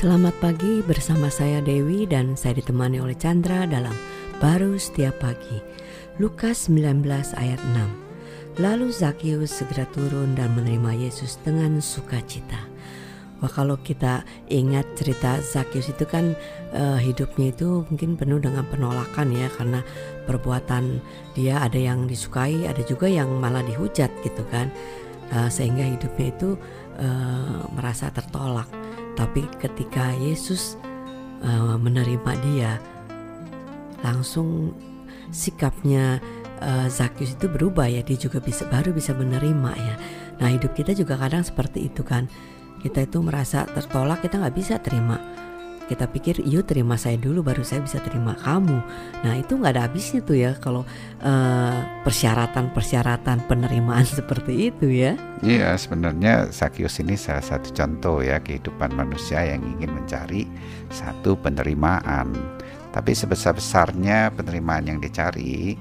Selamat pagi bersama saya Dewi dan saya ditemani oleh Chandra dalam Baru Setiap Pagi. Lukas 19 ayat 6. Lalu Zakius segera turun dan menerima Yesus dengan sukacita. Wah kalau kita ingat cerita Zakius itu kan uh, hidupnya itu mungkin penuh dengan penolakan ya karena perbuatan dia ada yang disukai ada juga yang malah dihujat gitu kan uh, sehingga hidupnya itu uh, merasa tertolak tapi ketika Yesus uh, menerima dia, langsung sikapnya uh, Zakius itu berubah ya. Dia juga bisa baru bisa menerima ya. Nah hidup kita juga kadang seperti itu kan. Kita itu merasa tertolak, kita nggak bisa terima kita pikir yuk terima saya dulu baru saya bisa terima kamu. Nah itu nggak ada habisnya tuh ya kalau uh, persyaratan-persyaratan penerimaan seperti itu ya. Iya sebenarnya Sakyus ini salah satu contoh ya kehidupan manusia yang ingin mencari satu penerimaan. Tapi sebesar-besarnya penerimaan yang dicari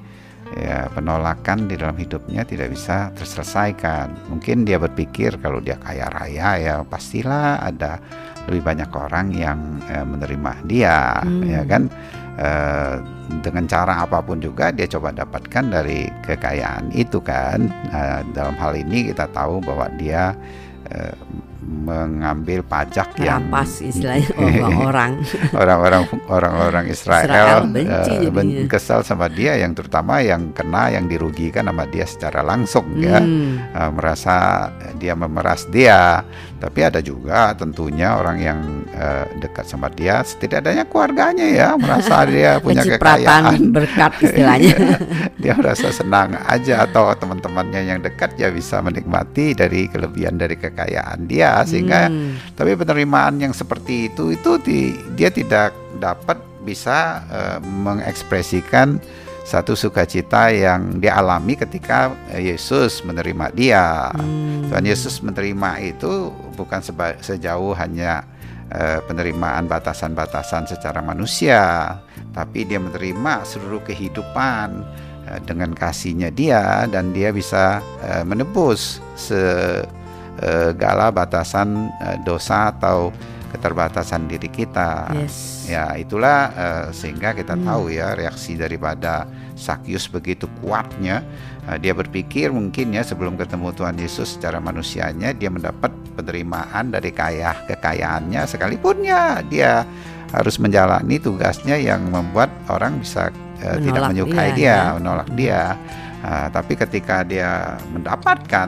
ya penolakan di dalam hidupnya tidak bisa terselesaikan. Mungkin dia berpikir kalau dia kaya raya ya pastilah ada lebih banyak orang yang eh, menerima dia, hmm. ya kan? Eh, dengan cara apa pun juga dia coba dapatkan dari kekayaan itu kan. Nah, dalam hal ini kita tahu bahwa dia eh, mengambil pajak Rampas yang istilahnya orang-orang. Orang-orang orang-orang Israel, Israel benci uh, kesal sama dia yang terutama yang kena yang dirugikan sama dia secara langsung ya. hmm. ya. Uh, merasa dia memeras dia. Tapi ada juga tentunya orang yang uh, dekat sama dia setidaknya keluarganya ya merasa dia punya kekayaan. berkat istilahnya. Dia merasa senang aja atau teman-temannya yang dekat ya bisa menikmati dari kelebihan dari kekayaan dia sehingga hmm. tapi penerimaan yang seperti itu itu di, dia tidak dapat bisa uh, mengekspresikan satu sukacita yang dia alami ketika Yesus menerima dia. Hmm. Tuhan Yesus menerima itu bukan seba, sejauh hanya uh, penerimaan batasan-batasan secara manusia, tapi dia menerima seluruh kehidupan uh, dengan kasihnya dia dan dia bisa uh, menebus se segala batasan uh, dosa atau keterbatasan diri kita. Yes. Ya, itulah uh, sehingga kita hmm. tahu ya reaksi daripada Sakyus begitu kuatnya. Uh, dia berpikir mungkin ya sebelum ketemu Tuhan Yesus secara manusianya dia mendapat penerimaan dari kaya kekayaannya sekalipun ya dia harus menjalani tugasnya yang membuat orang bisa uh, tidak menyukai dia, dia ya. menolak dia. Uh, tapi ketika dia mendapatkan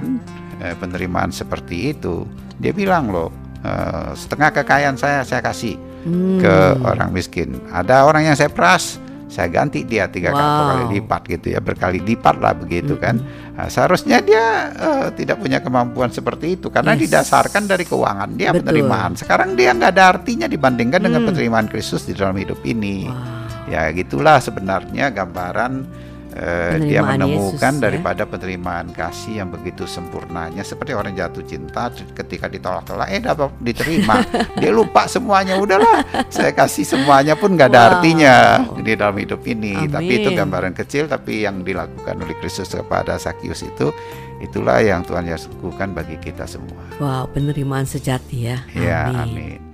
eh, penerimaan seperti itu, dia bilang loh eh, setengah kekayaan saya saya kasih hmm. ke orang miskin. Ada orang yang saya peras, saya ganti dia tiga wow. kali lipat gitu ya, berkali lipat lah begitu hmm. kan. Nah, seharusnya dia uh, tidak punya kemampuan seperti itu karena yes. didasarkan dari keuangan dia Betul. penerimaan. Sekarang dia nggak ada artinya dibandingkan hmm. dengan penerimaan Kristus di dalam hidup ini. Wow. Ya gitulah sebenarnya gambaran eh, dia menemukan Yesus, ya. daripada penerimaan kasih yang begitu sempurnanya seperti orang jatuh cinta ketika ditolak-tolak eh dapat diterima dia lupa semuanya udahlah saya kasih semuanya pun gak ada wow. artinya di dalam hidup ini Amin. tapi itu gambaran kecil tapi yang dilakukan oleh Kristus kepada Sakyus itu itulah yang Tuhan Yesus lakukan bagi kita semua wow penerimaan sejati ya ya amin, amin.